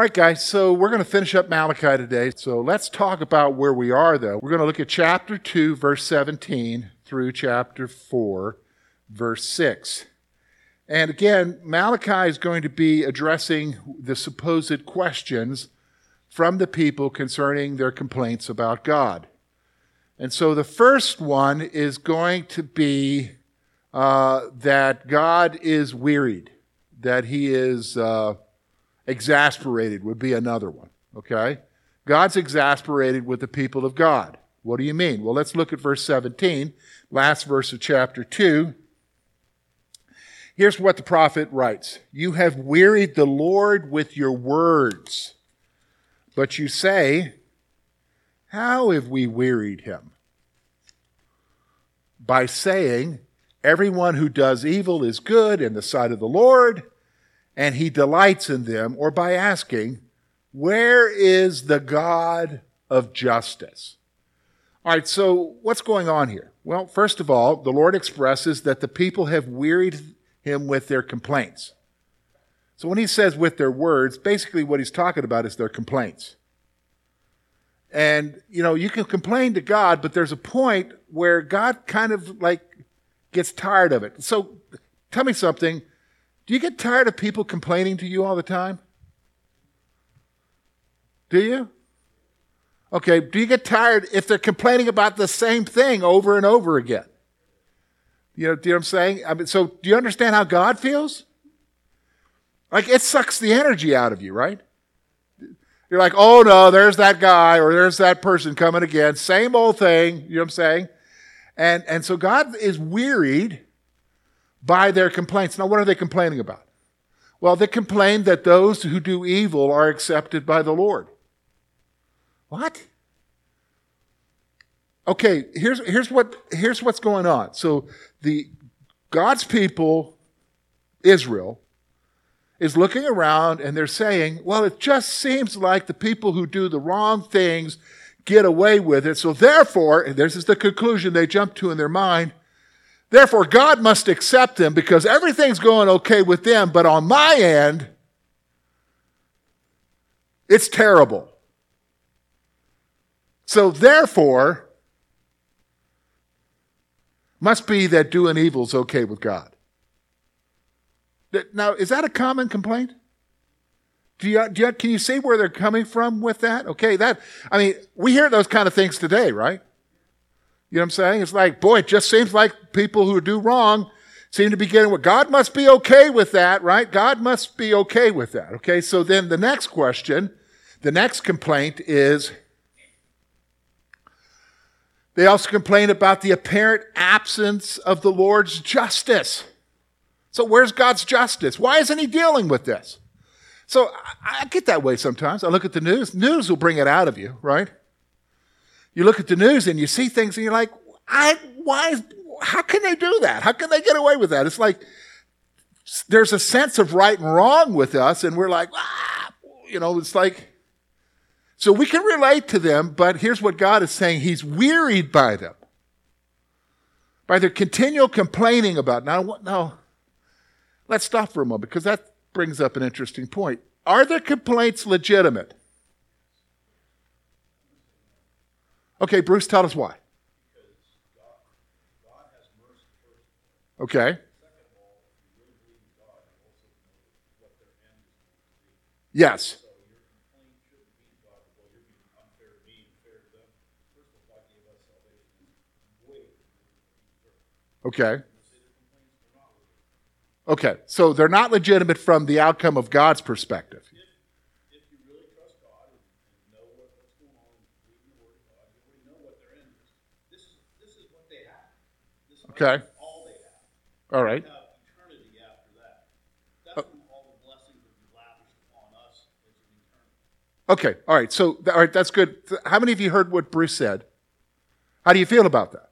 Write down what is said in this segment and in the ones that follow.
All right, guys, so we're going to finish up Malachi today. So let's talk about where we are, though. We're going to look at chapter 2, verse 17 through chapter 4, verse 6. And again, Malachi is going to be addressing the supposed questions from the people concerning their complaints about God. And so the first one is going to be uh, that God is wearied, that he is. Uh, Exasperated would be another one, okay? God's exasperated with the people of God. What do you mean? Well, let's look at verse 17, last verse of chapter 2. Here's what the prophet writes You have wearied the Lord with your words, but you say, How have we wearied him? By saying, Everyone who does evil is good in the sight of the Lord, and he delights in them, or by asking, Where is the God of justice? All right, so what's going on here? Well, first of all, the Lord expresses that the people have wearied him with their complaints. So when he says with their words, basically what he's talking about is their complaints. And, you know, you can complain to God, but there's a point where God kind of like gets tired of it. So tell me something. Do you get tired of people complaining to you all the time? Do you? Okay, do you get tired if they're complaining about the same thing over and over again? You know, do you know what I'm saying? I mean, so do you understand how God feels? Like it sucks the energy out of you, right? You're like, oh no, there's that guy or there's that person coming again. Same old thing. You know what I'm saying? And, and so God is wearied by their complaints. Now, what are they complaining about? Well, they complain that those who do evil are accepted by the Lord. What? Okay, here's, here's, what, here's what's going on. So, the God's people, Israel, is looking around and they're saying, well, it just seems like the people who do the wrong things get away with it. So, therefore, and this is the conclusion they jump to in their mind Therefore, God must accept them because everything's going okay with them, but on my end, it's terrible. So, therefore, must be that doing evil is okay with God. Now, is that a common complaint? Do you, do you, can you see where they're coming from with that? Okay, that, I mean, we hear those kind of things today, right? You know what I'm saying? It's like, boy, it just seems like people who do wrong seem to be getting what God must be okay with that, right? God must be okay with that. Okay, so then the next question, the next complaint is they also complain about the apparent absence of the Lord's justice. So where's God's justice? Why isn't he dealing with this? So I get that way sometimes. I look at the news. News will bring it out of you, right? You look at the news and you see things and you're like, I, why, how can they do that? How can they get away with that? It's like, there's a sense of right and wrong with us and we're like, ah, you know, it's like, so we can relate to them, but here's what God is saying. He's wearied by them. By their continual complaining about, now, now, let's stop for a moment because that brings up an interesting point. Are their complaints legitimate? Okay, Bruce, tell us why. Okay. Yes. Okay. Okay, so they're not legitimate from the outcome of God's perspective. Okay. All right. Oh. Okay. All right. So, all right, that's good. How many of you heard what Bruce said? How do you feel about that?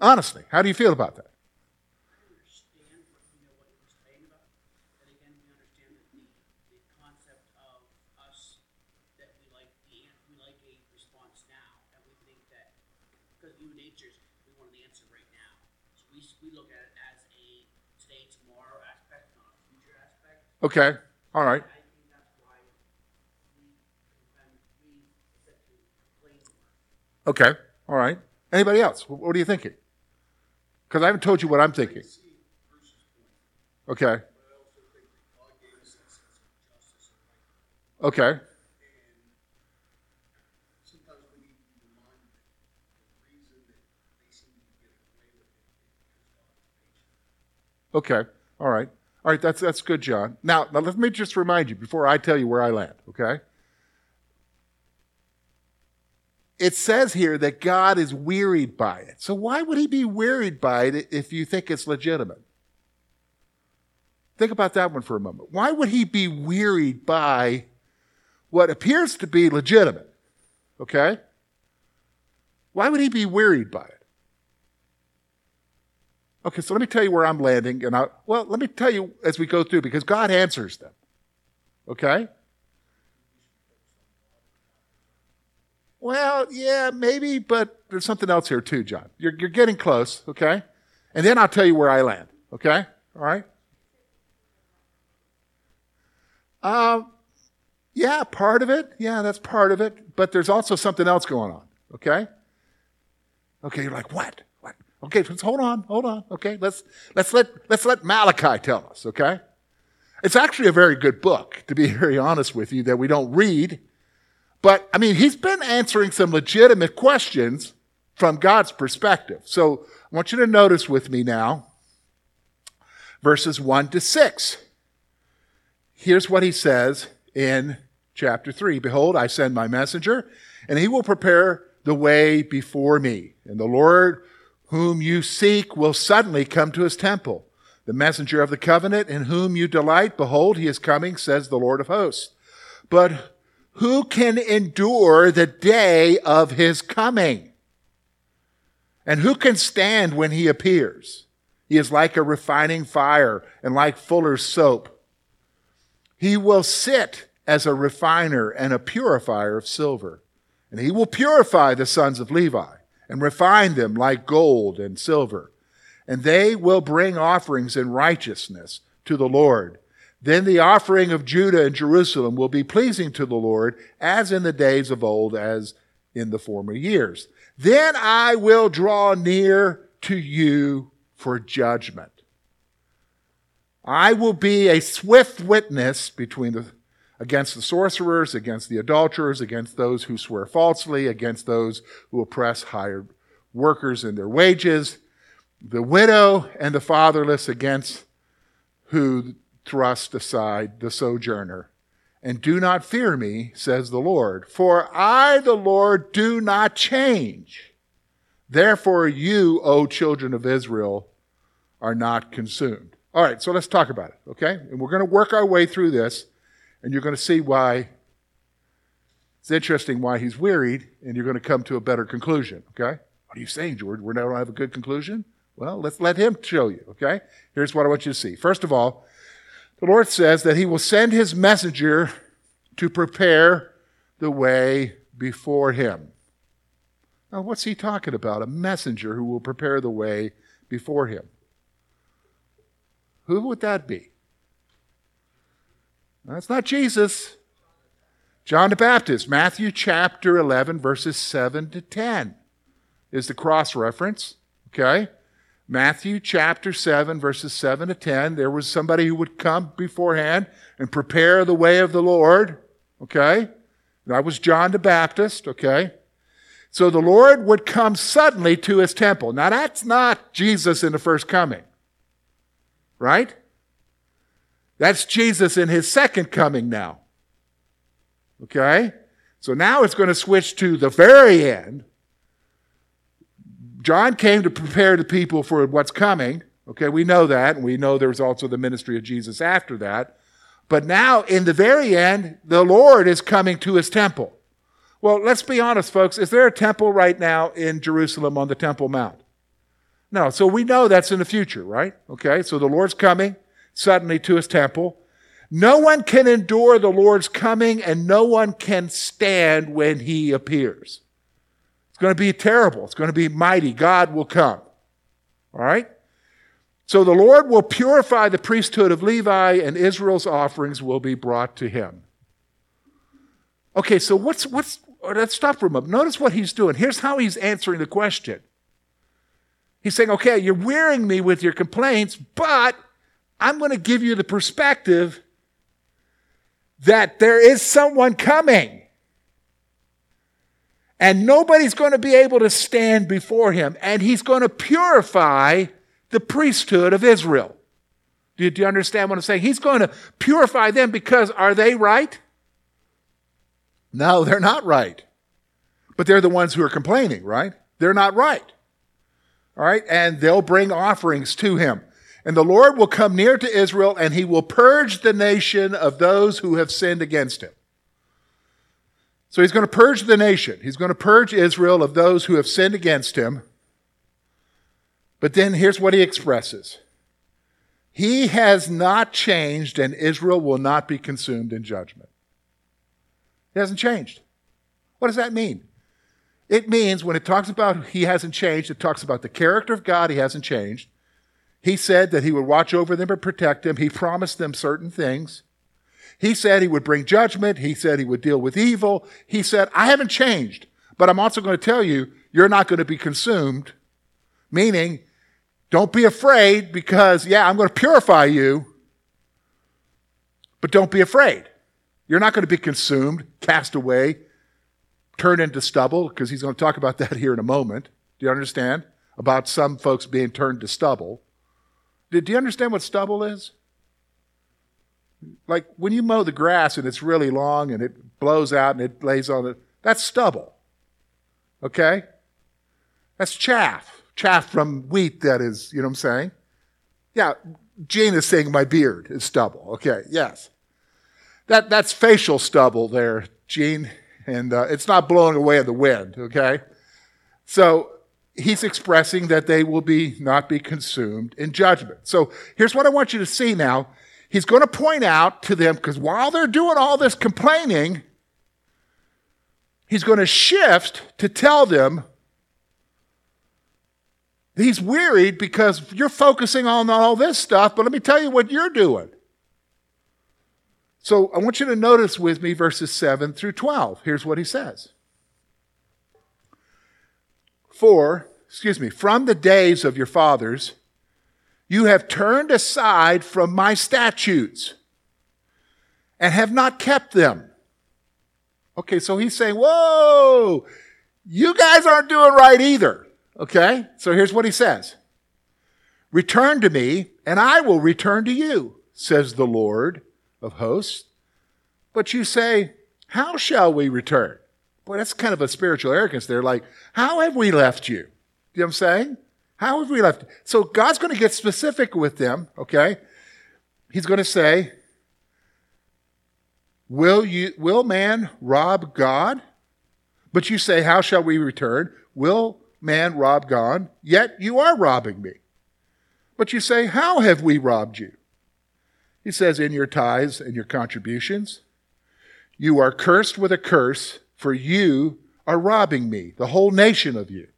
Honestly, how do you feel about that? we look at it as a today, tomorrow aspect, not a future aspect. Okay. All right. Okay. All right. Anybody else? What are you thinking? Because I haven't told you what I'm thinking. Okay. Okay. Okay. All right. All right. That's that's good, John. Now, now let me just remind you before I tell you where I land. Okay. It says here that God is wearied by it. So why would He be wearied by it if you think it's legitimate? Think about that one for a moment. Why would He be wearied by what appears to be legitimate? Okay. Why would He be wearied by it? Okay, so let me tell you where I'm landing, and I well, let me tell you as we go through because God answers them. Okay? Well, yeah, maybe, but there's something else here too, John. You're, you're getting close, okay? And then I'll tell you where I land, okay? All right? Um, yeah, part of it. Yeah, that's part of it. But there's also something else going on, okay? Okay, you're like, what? Okay, let's hold on, hold on. Okay, let's let's let let's let Malachi tell us. Okay, it's actually a very good book, to be very honest with you, that we don't read. But I mean, he's been answering some legitimate questions from God's perspective. So I want you to notice with me now verses 1 to 6. Here's what he says in chapter 3 Behold, I send my messenger, and he will prepare the way before me. And the Lord whom you seek will suddenly come to his temple. The messenger of the covenant in whom you delight, behold, he is coming, says the Lord of hosts. But who can endure the day of his coming? And who can stand when he appears? He is like a refining fire and like fuller's soap. He will sit as a refiner and a purifier of silver, and he will purify the sons of Levi and refine them like gold and silver. And they will bring offerings in righteousness to the Lord. Then the offering of Judah and Jerusalem will be pleasing to the Lord, as in the days of old, as in the former years. Then I will draw near to you for judgment. I will be a swift witness between the against the sorcerers, against the adulterers, against those who swear falsely, against those who oppress hired workers in their wages, the widow and the fatherless against who thrust aside the sojourner. And do not fear me, says the Lord, for I, the Lord, do not change. Therefore, you, O children of Israel, are not consumed. All right, so let's talk about it, okay? And we're going to work our way through this and you're going to see why it's interesting why he's wearied, and you're going to come to a better conclusion, okay? What are you saying, George? We're not going to have a good conclusion? Well, let's let him show you, okay? Here's what I want you to see. First of all, the Lord says that he will send his messenger to prepare the way before him. Now, what's he talking about? A messenger who will prepare the way before him. Who would that be? That's not Jesus. John the Baptist, Matthew chapter 11, verses 7 to 10 is the cross reference. Okay? Matthew chapter 7, verses 7 to 10. There was somebody who would come beforehand and prepare the way of the Lord. Okay? That was John the Baptist. Okay? So the Lord would come suddenly to his temple. Now that's not Jesus in the first coming. Right? That's Jesus in his second coming now. Okay? So now it's going to switch to the very end. John came to prepare the people for what's coming. Okay, we know that, and we know there's also the ministry of Jesus after that. But now, in the very end, the Lord is coming to his temple. Well, let's be honest, folks. Is there a temple right now in Jerusalem on the Temple Mount? No. So we know that's in the future, right? Okay, so the Lord's coming suddenly to his temple. No one can endure the Lord's coming, and no one can stand when he appears. It's going to be terrible. It's going to be mighty. God will come. All right? So the Lord will purify the priesthood of Levi, and Israel's offerings will be brought to him. Okay, so what's what's oh, let's stop for a moment. Notice what he's doing. Here's how he's answering the question. He's saying, okay, you're wearing me with your complaints, but I'm going to give you the perspective that there is someone coming. And nobody's going to be able to stand before him. And he's going to purify the priesthood of Israel. Do you, understand what I'm saying? He's going to purify them because are they right? No, they're not right. But they're the ones who are complaining, right? They're not right. All right? And they'll bring offerings to him. And the Lord will come near to Israel and he will purge the nation of those who have sinned against him. So he's going to purge the nation. He's going to purge Israel of those who have sinned against him. But then here's what he expresses He has not changed, and Israel will not be consumed in judgment. He hasn't changed. What does that mean? It means when it talks about he hasn't changed, it talks about the character of God, he hasn't changed. He said that he would watch over them and protect them. He promised them certain things. He said he would bring judgment. He said he would deal with evil. He said, I haven't changed, but I'm also going to tell you, you're not going to be consumed. Meaning, don't be afraid because, yeah, I'm going to purify you, but don't be afraid. You're not going to be consumed, cast away, turned into stubble, because he's going to talk about that here in a moment. Do you understand? About some folks being turned to stubble. Do, you understand what stubble is? Like when you mow the grass and it's really long and it blows out and it lays on it, that's stubble. Okay? That's chaff. Chaff from wheat, that is, you know what I'm saying? Yeah, Gene is saying my beard is stubble. Okay, yes. That, that's facial stubble there, Gene, and uh, it's not blowing away in the wind, okay? So he's expressing that they will be not be consumed in judgment. So here's what I want you to see now. He's going to point out to them, because while they're doing all this complaining, he's going to shift to tell them he's wearied because you're focusing on all this stuff, but let me tell you what you're doing. So I want you to notice with me verses 7 through 12. Here's what he says. For, excuse me, from the days of your fathers, you have turned aside from my statutes and have not kept them. Okay, so he's saying, Whoa, you guys aren't doing right either. Okay, so here's what he says Return to me, and I will return to you, says the Lord of hosts. But you say, How shall we return? Boy, that's kind of a spiritual arrogance there. Like, how have we left you? Know what I'm saying? How have we left? So God's going to get specific with them, okay? He's going to say, Will you will man rob God? But you say, How shall we return? Will man rob God? Yet you are robbing me. But you say, How have we robbed you? He says, In your tithes and your contributions. You are cursed with a curse, for you are robbing me, the whole nation of you.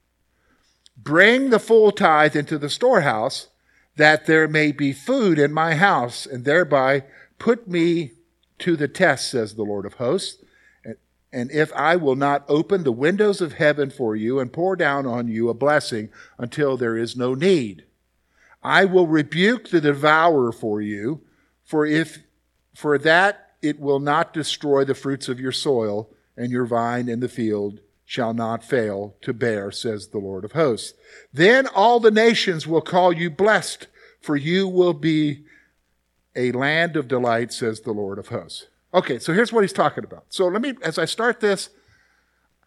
Bring the full tithe into the storehouse, that there may be food in my house, and thereby put me to the test, says the Lord of hosts. And if I will not open the windows of heaven for you and pour down on you a blessing until there is no need, I will rebuke the devourer for you, for if for that it will not destroy the fruits of your soil, and your vine in the field shall not fail to bear, says the Lord of hosts. Then all the nations will call you blessed, for you will be a land of delight, says the Lord of hosts. Okay, so here's what he's talking about. So let me, as I start this,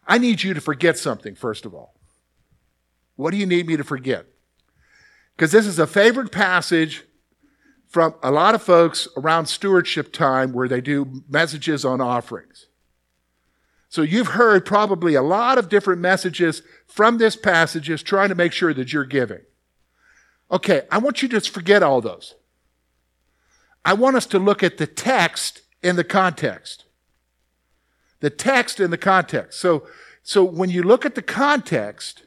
I need you to forget something, first of all. What do you need me to forget? Because this is a favorite passage from a lot of folks around stewardship time where they do messages on offerings. So you've heard probably a lot of different messages from this passages trying to make sure that you're giving. Okay, I want you to just forget all those. I want us to look at the text in the context. The text in the context. So, so when you look at the context,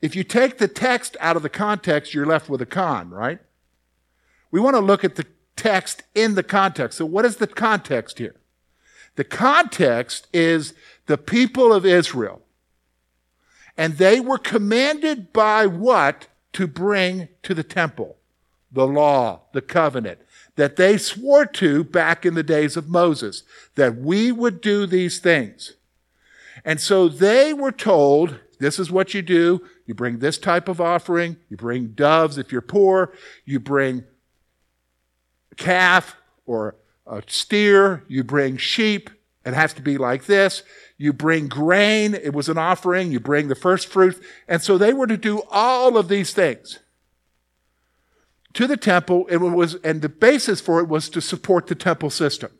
if you take the text out of the context, you're left with a con, right? We want to look at the text in the context. So, what is the context here? The context is the people of Israel. And they were commanded by what to bring to the temple? The law, the covenant that they swore to back in the days of Moses, that we would do these things. And so they were told, this is what you do. You bring this type of offering. You bring doves if you're poor. You bring calf or a steer. You bring sheep. It has to be like this. You bring grain. It was an offering. You bring the first fruit. And so they were to do all of these things to the temple. It was, and the basis for it was to support the temple system.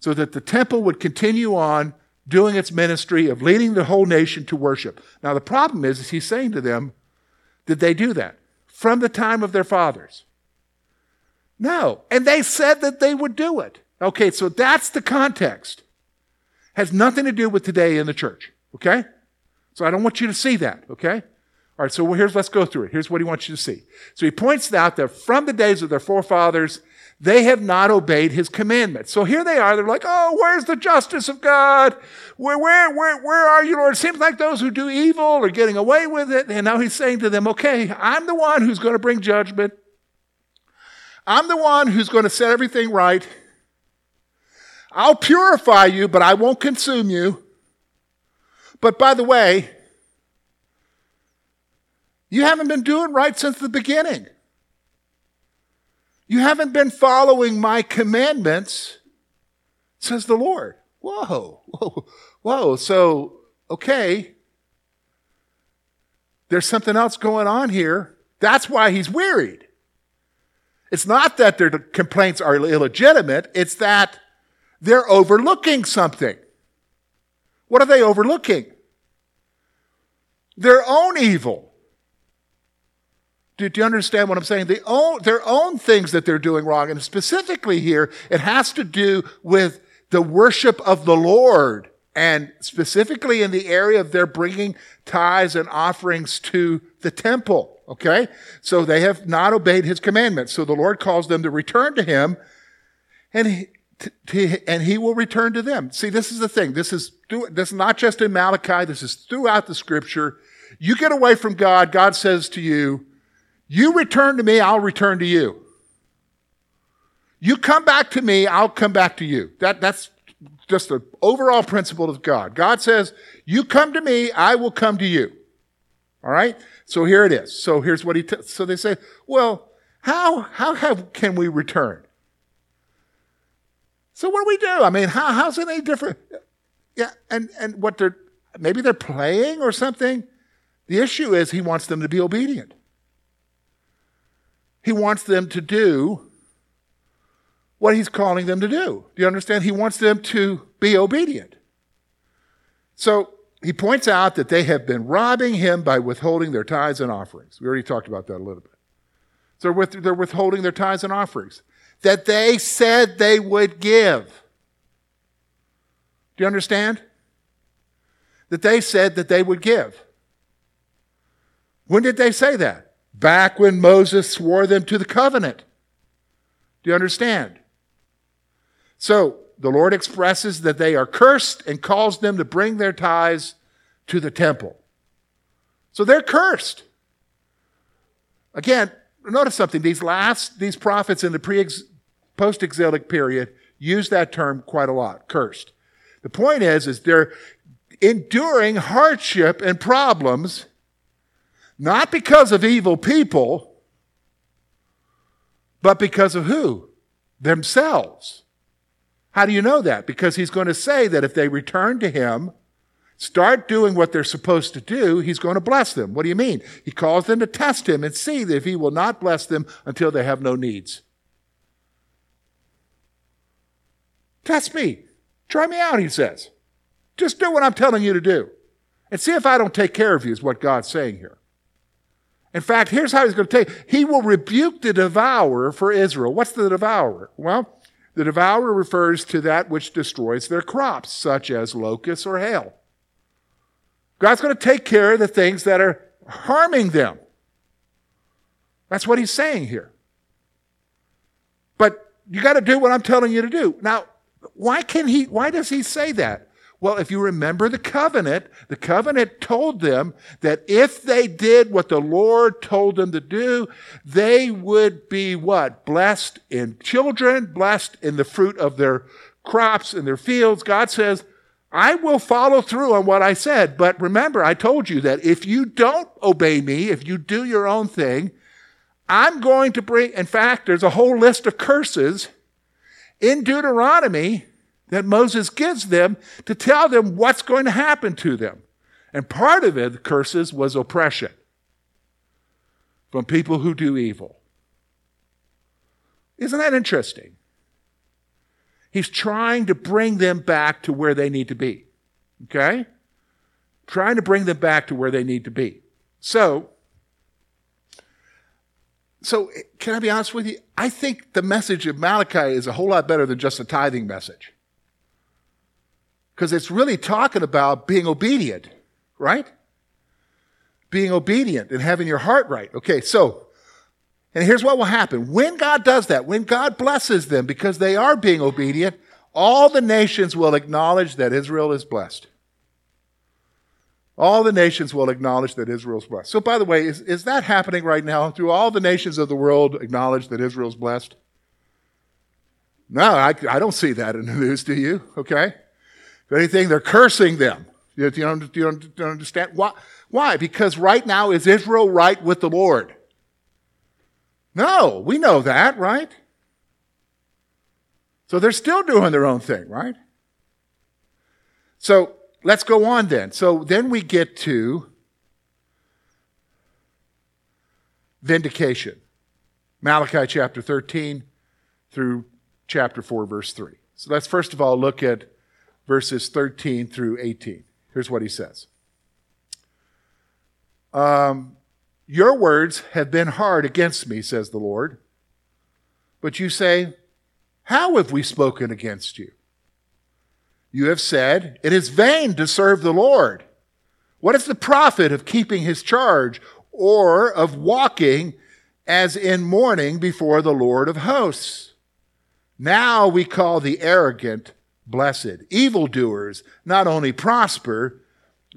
So that the temple would continue on doing its ministry of leading the whole nation to worship. Now, the problem is, is he's saying to them, did they do that? From the time of their fathers? No. And they said that they would do it. Okay, so that's the context. Has nothing to do with today in the church. Okay? So I don't want you to see that. Okay? All right, so here's, let's go through it. Here's what he wants you to see. So he points out that from the days of their forefathers, they have not obeyed his commandments. So here they are. They're like, oh, where's the justice of God? Where, where, where, where are you, Lord? It seems like those who do evil are getting away with it. And now he's saying to them, okay, I'm the one who's going to bring judgment. I'm the one who's going to set everything right. I'll purify you, but I won't consume you. But by the way, you haven't been doing right since the beginning. You haven't been following my commandments, says the Lord. Whoa, whoa, whoa. So, okay, there's something else going on here. That's why he's wearied. It's not that their complaints are illegitimate, it's that they're overlooking something. What are they overlooking? Their own evil. Do, do you understand what I'm saying? Own, their own things that they're doing wrong. And specifically here, it has to do with the worship of the Lord. And specifically in the area of their bringing tithes and offerings to the temple. Okay? So they have not obeyed his commandments. So the Lord calls them to return to him and he, and he will return to them. See, this is the thing. This is, this is not just in Malachi. This is throughout the scripture. You get away from God. God says to you, you return to me, I'll return to you. You come back to me, I'll come back to you. That, that's just the overall principle of God. God says, You come to me, I will come to you. All right? So here it is. So here's what he, t- so they say, Well, how, how have, can we return? So what do we do? I mean, how, how's it any different? Yeah, and, and what they're, maybe they're playing or something. The issue is he wants them to be obedient. He wants them to do what he's calling them to do. Do you understand? He wants them to be obedient. So he points out that they have been robbing him by withholding their tithes and offerings. We already talked about that a little bit. So they're withholding their tithes and offerings that they said they would give. Do you understand? That they said that they would give. When did they say that? back when Moses swore them to the covenant. Do you understand? So the Lord expresses that they are cursed and calls them to bring their tithes to the temple. So they're cursed. Again, notice something. These last, these prophets in the pre post exilic period use that term quite a lot, cursed. The point is, is they're enduring hardship and problems not because of evil people, but because of who? Themselves. How do you know that? Because he's going to say that if they return to him, start doing what they're supposed to do, he's going to bless them. What do you mean? He calls them to test him and see if he will not bless them until they have no needs. Test me. Try me out, he says. Just do what I'm telling you to do. And see if I don't take care of you, is what God's saying here. In fact, here's how he's going to take. He will rebuke the devourer for Israel. What's the devourer? Well, the devourer refers to that which destroys their crops, such as locusts or hail. God's going to take care of the things that are harming them. That's what he's saying here. but you got to do what I'm telling you to do. Now, why can he, why does he say that? Well, if you remember the covenant, the covenant told them that if they did what the Lord told them to do, they would be what? Blessed in children, blessed in the fruit of their crops in their fields. God says, I will follow through on what I said. But remember, I told you that if you don't obey me, if you do your own thing, I'm going to bring, in fact, there's a whole list of curses in Deuteronomy that Moses gives them to tell them what's going to happen to them. And part of it, the curses, was oppression from people who do evil. Isn't that interesting? He's trying to bring them back to where they need to be. Okay? Trying to bring them back to where they need to be. So, so can I be honest with you? I think the message of Malachi is a whole lot better than just a tithing message because it's really talking about being obedient, right? Being obedient and having your heart right. Okay, so, and here's what will happen. When God does that, when God blesses them because they are being obedient, all the nations will acknowledge that Israel is blessed. All the nations will acknowledge that Israel's blessed. So, by the way, is, is that happening right now? Do all the nations of the world acknowledge that Israel's blessed? No, I, I don't see that in the news, do you? Okay? If anything, they're cursing them. You, you, don't, you don't, don't understand? Why? Why? Because right now, is Israel right with the Lord? No, we know that, right? So they're still doing their own thing, right? So let's go on then. So then we get to vindication. Malachi chapter 13 through chapter 4, verse 3. So let's first of all look at verses 13 through 18. Here's what he says um, Your words have been hard against me, says the Lord. But you say, How have we spoken against you? You have said, It is vain to serve the Lord. What is the profit of keeping his charge or of walking as in mourning before the Lord of hosts? Now we call the arrogant blessed. Evildoers not only prosper,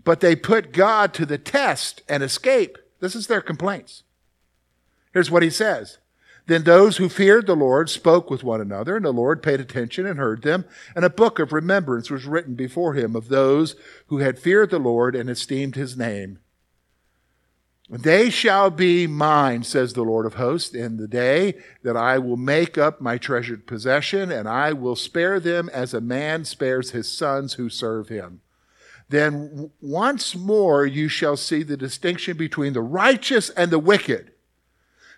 but they put God to the test and escape. This is their complaints. Here's what he says. Then those who feared the Lord spoke with one another, and the Lord paid attention and heard them. And a book of remembrance was written before him of those who had feared the Lord and esteemed his name. They shall be mine, says the Lord of hosts, in the day that I will make up my treasured possession, and I will spare them as a man spares his sons who serve him. Then once more you shall see the distinction between the righteous and the wicked,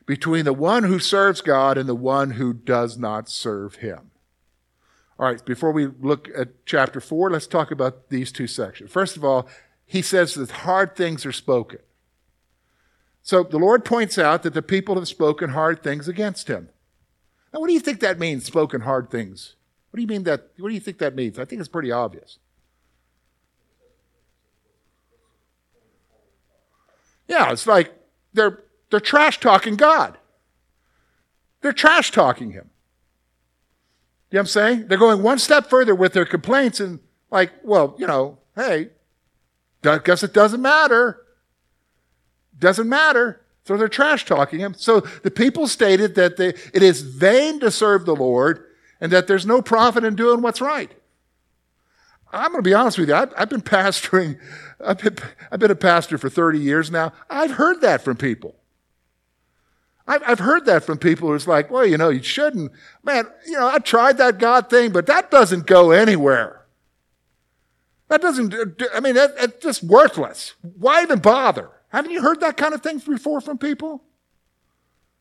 between the one who serves God and the one who does not serve him. All right, before we look at chapter 4, let's talk about these two sections. First of all, he says that hard things are spoken. So the Lord points out that the people have spoken hard things against him. Now, what do you think that means, spoken hard things? What do you mean that? What do you think that means? I think it's pretty obvious. Yeah, it's like they're they're trash talking God. They're trash talking him. You know what I'm saying? They're going one step further with their complaints and like, well, you know, hey, I guess it doesn't matter. Doesn't matter. So they're trash talking him. So the people stated that they, it is vain to serve the Lord and that there's no profit in doing what's right. I'm going to be honest with you. I've, I've been pastoring, I've been, I've been a pastor for 30 years now. I've heard that from people. I've, I've heard that from people who's like, well, you know, you shouldn't. Man, you know, I tried that God thing, but that doesn't go anywhere. That doesn't, I mean, that, that's just worthless. Why even bother? Haven't you heard that kind of thing before from people?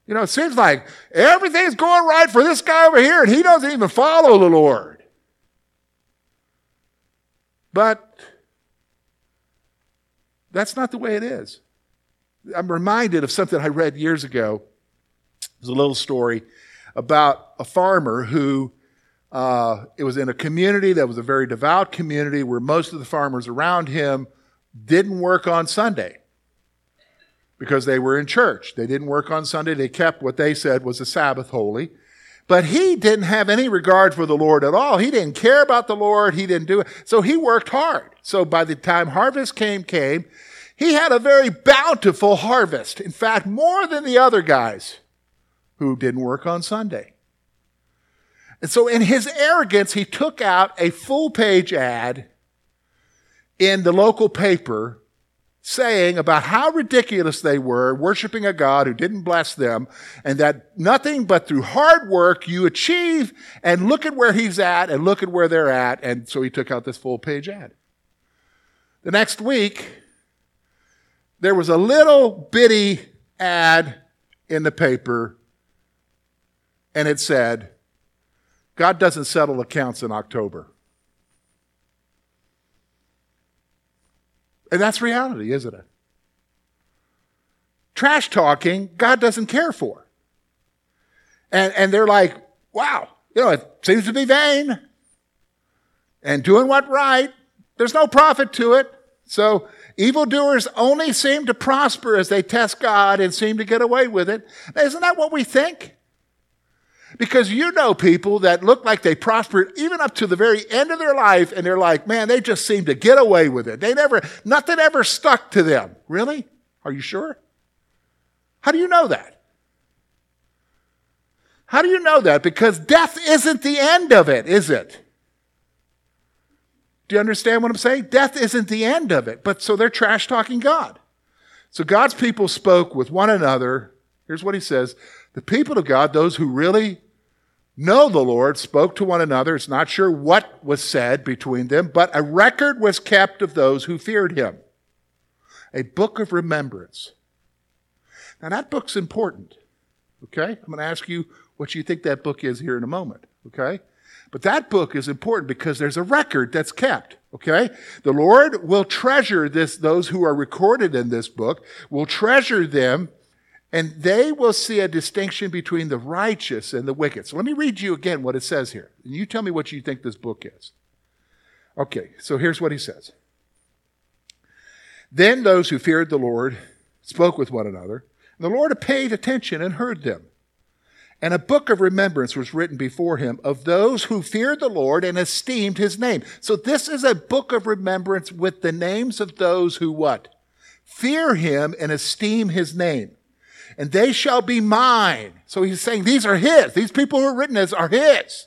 You know, it seems like everything's going right for this guy over here and he doesn't even follow the Lord. But that's not the way it is. I'm reminded of something I read years ago. Was a little story about a farmer who uh, it was in a community that was a very devout community where most of the farmers around him didn't work on Sunday because they were in church. They didn't work on Sunday. They kept what they said was the Sabbath holy. But he didn't have any regard for the Lord at all. He didn't care about the Lord. He didn't do it. So he worked hard. So by the time harvest came, came, he had a very bountiful harvest. In fact, more than the other guys who didn't work on Sunday. And so in his arrogance, he took out a full page ad in the local paper saying about how ridiculous they were worshiping a God who didn't bless them and that nothing but through hard work you achieve and look at where he's at and look at where they're at. And so he took out this full page ad. The next week, there was a little bitty ad in the paper and it said, God doesn't settle accounts in October. And that's reality, isn't it? Trash talking, God doesn't care for. And, and they're like, wow, you know, it seems to be vain. And doing what right, there's no profit to it. So evildoers only seem to prosper as they test God and seem to get away with it. Isn't that what we think? Because you know people that look like they prospered even up to the very end of their life, and they're like, man, they just seem to get away with it. They never, nothing ever stuck to them. Really? Are you sure? How do you know that? How do you know that? Because death isn't the end of it, is it? Do you understand what I'm saying? Death isn't the end of it. But so they're trash talking God. So God's people spoke with one another. Here's what he says The people of God, those who really know the Lord, spoke to one another. It's not sure what was said between them, but a record was kept of those who feared him. A book of remembrance. Now, that book's important. Okay? I'm going to ask you what you think that book is here in a moment. Okay? But that book is important because there's a record that's kept. Okay? The Lord will treasure this, those who are recorded in this book, will treasure them, and they will see a distinction between the righteous and the wicked. So let me read you again what it says here. And you tell me what you think this book is. Okay, so here's what he says. Then those who feared the Lord spoke with one another, and the Lord paid attention and heard them. And a book of remembrance was written before him of those who feared the Lord and esteemed his name. So this is a book of remembrance with the names of those who what? Fear him and esteem his name. And they shall be mine. So he's saying these are his. These people who are written as are his.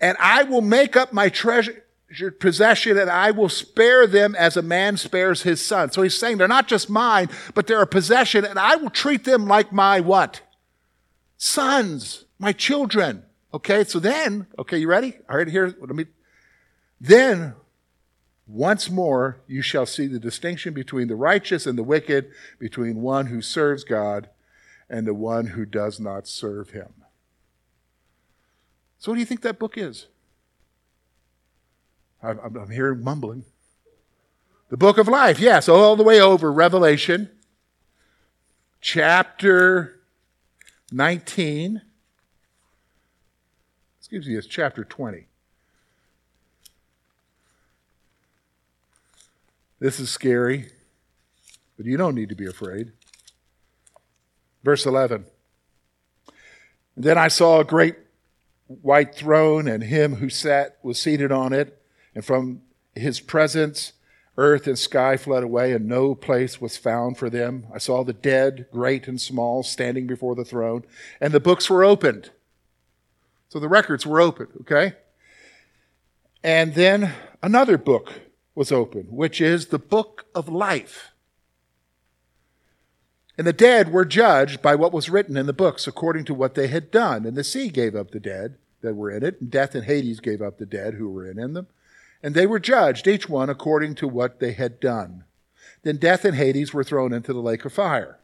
And I will make up my treasure possession and I will spare them as a man spares his son. So he's saying they're not just mine, but they're a possession and I will treat them like my what? sons, my children. Okay, so then, okay, you ready? All right, here, let me. Then, once more, you shall see the distinction between the righteous and the wicked, between one who serves God and the one who does not serve him. So, what do you think that book is? I'm, I'm here mumbling. The book of life, yes, all the way over Revelation, chapter 19. Excuse me, it's chapter 20. This is scary, but you don't need to be afraid. Verse 11. Then I saw a great white throne, and him who sat was seated on it, and from his presence Earth and sky fled away, and no place was found for them. I saw the dead, great and small, standing before the throne, and the books were opened. So the records were opened, okay? And then another book was opened, which is the book of life. And the dead were judged by what was written in the books according to what they had done. And the sea gave up the dead that were in it, and death and Hades gave up the dead who were in, them. And they were judged, each one according to what they had done. Then death and Hades were thrown into the lake of fire.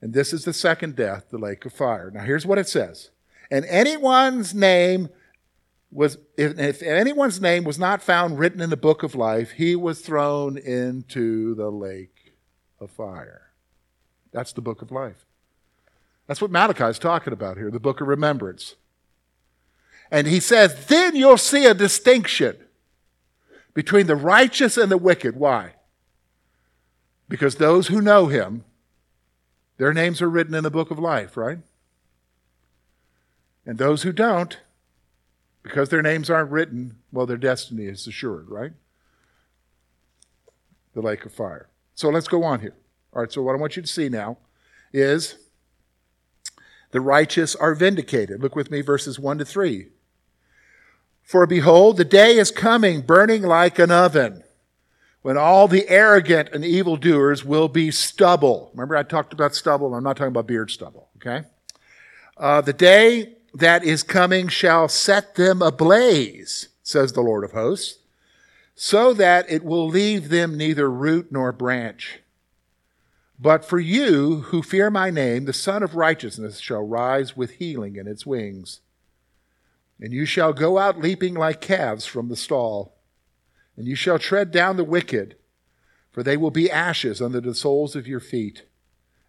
And this is the second death, the lake of fire. Now here's what it says. And anyone's name was, if, if anyone's name was not found written in the book of life, he was thrown into the lake of fire. That's the book of life. That's what Malachi is talking about here, the book of remembrance. And he says, then you'll see a distinction between the righteous and the wicked. Why? Because those who know him, their names are written in the book of life, right? And those who don't, because their names aren't written, well, their destiny is assured, right? The lake of fire. So let's go on here. All right, so what I want you to see now is the righteous are vindicated. Look with me, verses 1 to 3. For behold, the day is coming, burning like an oven, when all the arrogant and evildoers will be stubble. Remember, I talked about stubble. I'm not talking about beard stubble, okay? Uh, the day that is coming shall set them ablaze, says the Lord of hosts, so that it will leave them neither root nor branch. But for you who fear my name, the Sun of Righteousness shall rise with healing in its wings. And you shall go out leaping like calves from the stall. And you shall tread down the wicked, for they will be ashes under the soles of your feet.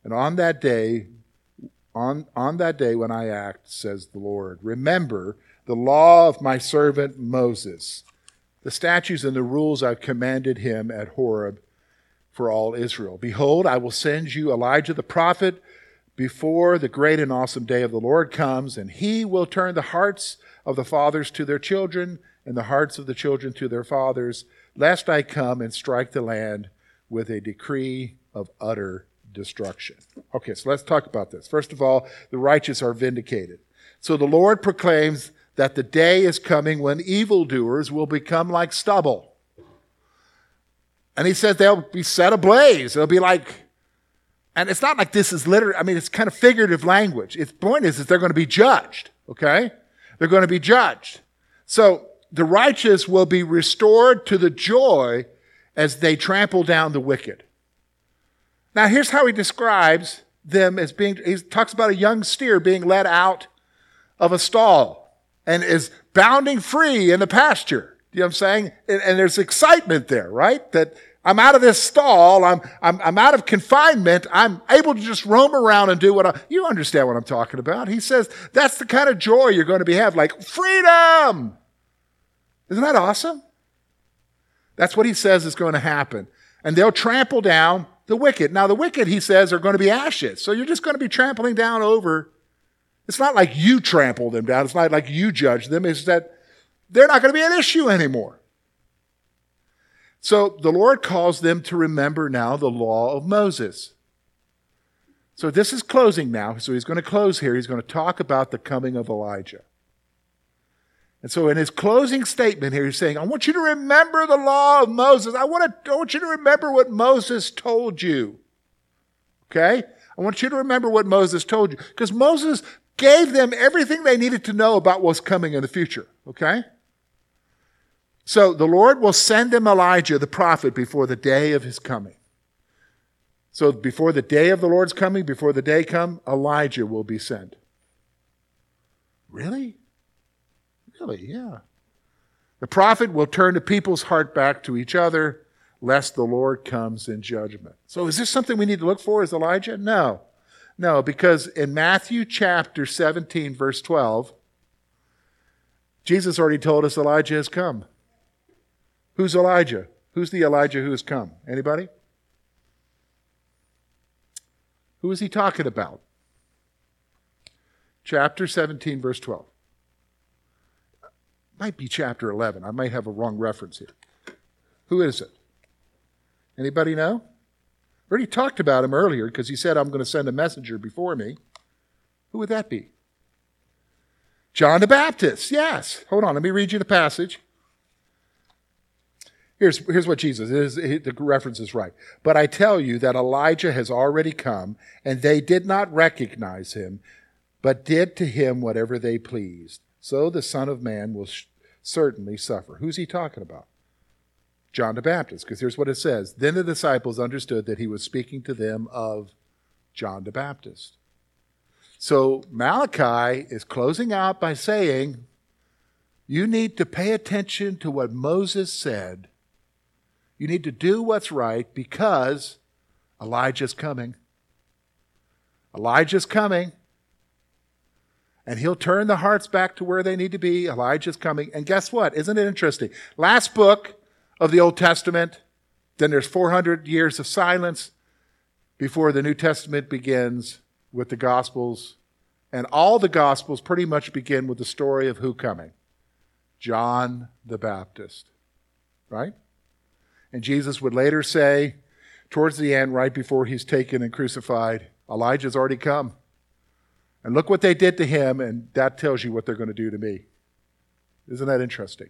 And on that day, on, on that day when I act, says the Lord, remember the law of my servant Moses, the statutes and the rules I've commanded him at Horeb for all Israel. Behold, I will send you Elijah the prophet before the great and awesome day of the Lord comes, and he will turn the hearts of the fathers to their children, and the hearts of the children to their fathers, lest I come and strike the land with a decree of utter destruction. Okay, so let's talk about this. First of all, the righteous are vindicated. So the Lord proclaims that the day is coming when evildoers will become like stubble. And he says they'll be set ablaze. They'll be like, and it's not like this is literally, I mean, it's kind of figurative language. Its point is that they're going to be judged, okay? They're going to be judged. So the righteous will be restored to the joy as they trample down the wicked. Now, here's how he describes them as being, he talks about a young steer being led out of a stall and is bounding free in the pasture. You know what I'm saying? And, and, there's excitement there, right? That I'm out of this stall. I'm, I'm, I'm out of confinement. I'm able to just roam around and do what I, you understand what I'm talking about. He says that's the kind of joy you're going to be have, like freedom. Isn't that awesome? That's what he says is going to happen. And they'll trample down the wicked. Now, the wicked, he says, are going to be ashes. So you're just going to be trampling down over. It's not like you trample them down. It's not like you judge them. It's that they're not going to be an issue anymore. So the Lord calls them to remember now the law of Moses. So this is closing now. So he's going to close here. He's going to talk about the coming of Elijah. And so in his closing statement here, he's saying, I want you to remember the law of Moses. I want, to, I want you to remember what Moses told you. Okay? I want you to remember what Moses told you. Because Moses gave them everything they needed to know about what's coming in the future. Okay? So the Lord will send them Elijah the prophet before the day of his coming. So before the day of the Lord's coming, before the day come, Elijah will be sent. Really? Really, yeah. The prophet will turn the people's heart back to each other, lest the Lord comes in judgment. So is this something we need to look for as Elijah? No. No, because in Matthew chapter 17, verse 12, Jesus already told us Elijah has come. Who's Elijah? Who's the Elijah who has come? Anybody? Who is he talking about? Chapter 17, verse 12. Might be chapter 11. I might have a wrong reference here. Who is it? Anybody know? Already talked about him earlier because he said, I'm going to send a messenger before me. Who would that be? John the Baptist, yes. Hold on, let me read you the passage. Here's, here's what Jesus is. The reference is right. But I tell you that Elijah has already come, and they did not recognize him, but did to him whatever they pleased. So the Son of Man will sh- certainly suffer. Who's he talking about? John the Baptist, because here's what it says. Then the disciples understood that he was speaking to them of John the Baptist. So Malachi is closing out by saying, You need to pay attention to what Moses said you need to do what's right because Elijah's coming. Elijah's coming. And he'll turn the hearts back to where they need to be. Elijah's coming. And guess what? Isn't it interesting? Last book of the Old Testament, then there's 400 years of silence before the New Testament begins with the Gospels And all the Gospels pretty much begin with the story of who coming? John the Baptist. Right? And Jesus would later say, towards the end, right before he's taken and crucified, Elijah's already come. And look what they did to him, and that tells you what they're going to do to me. Isn't that interesting?